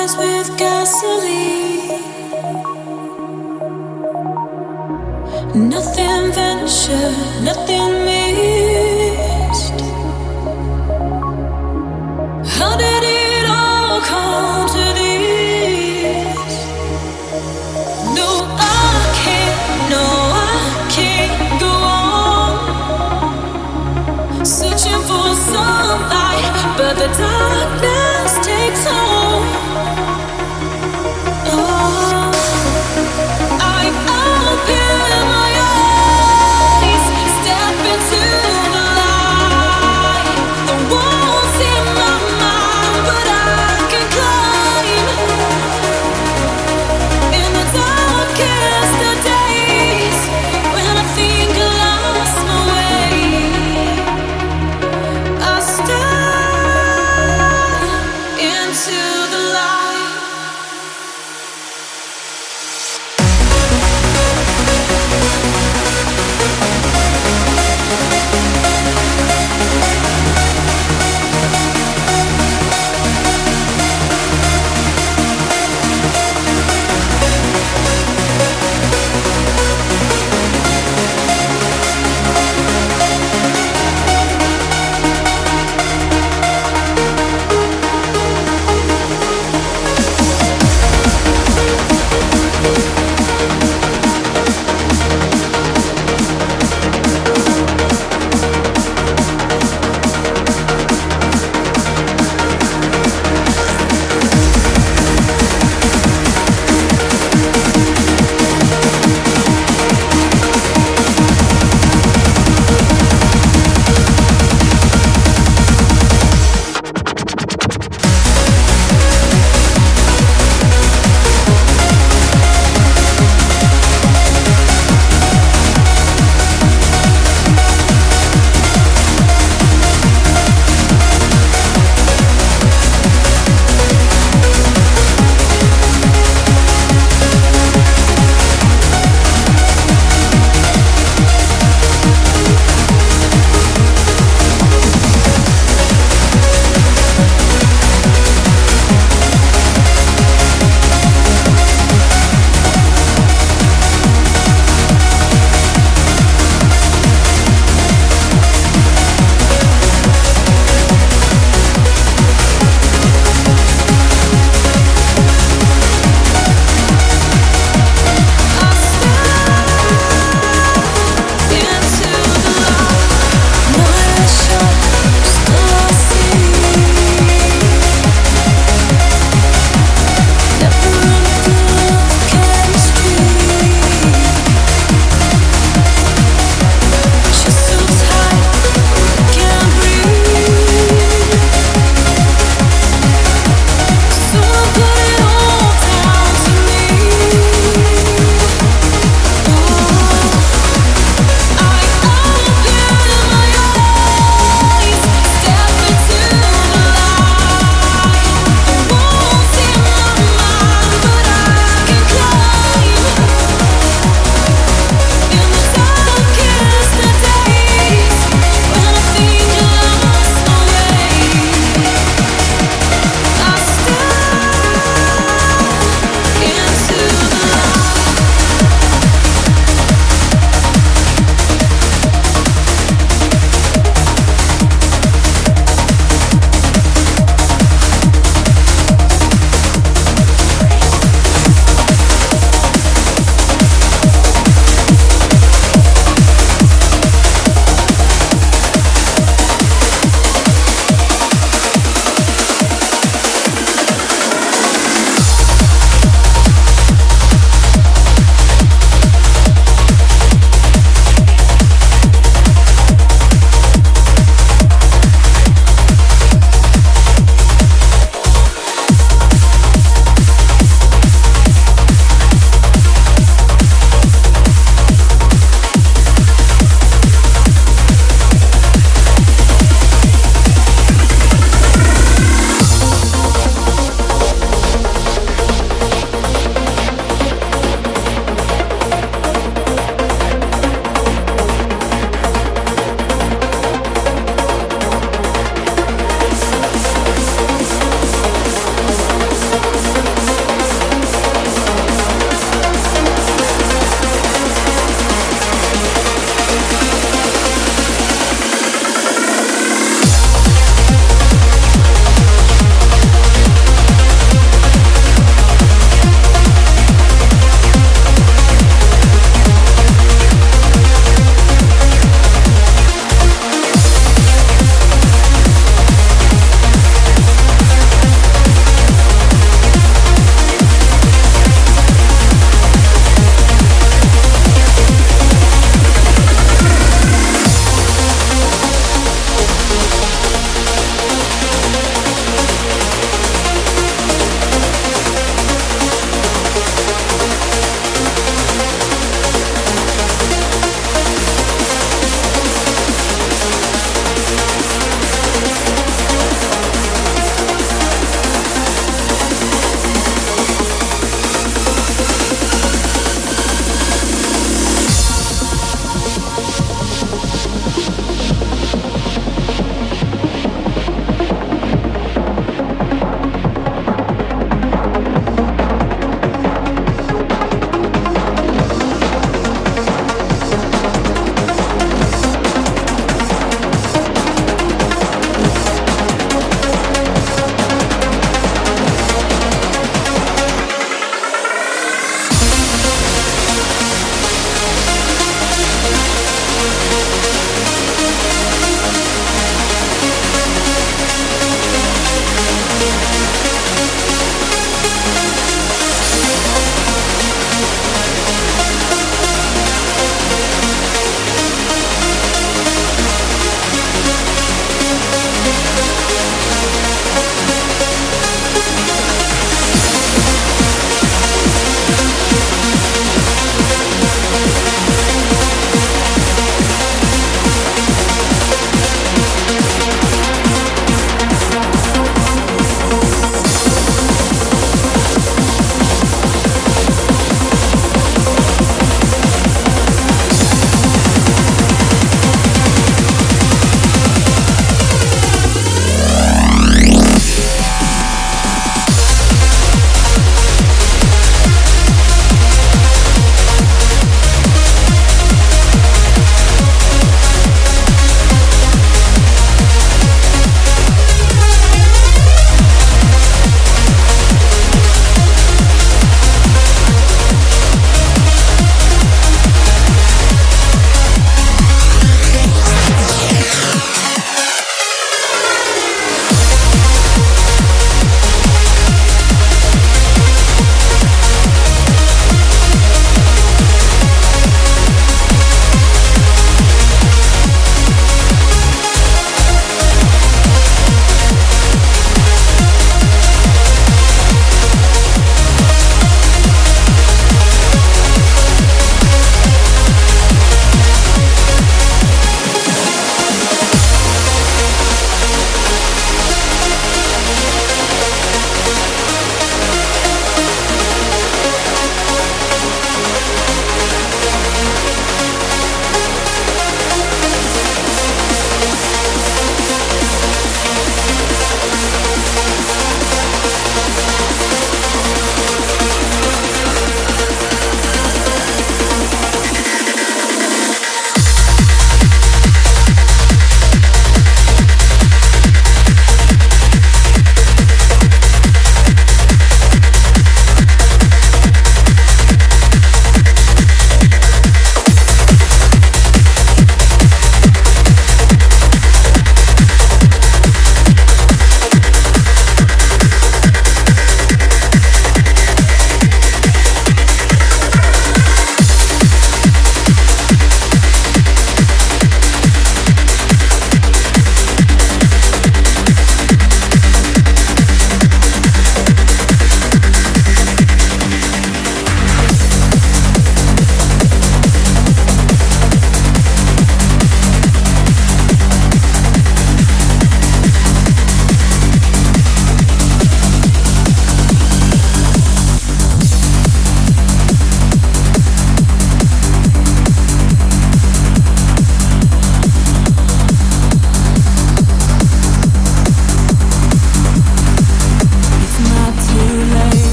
With gasoline. Nothing ventured, nothing missed.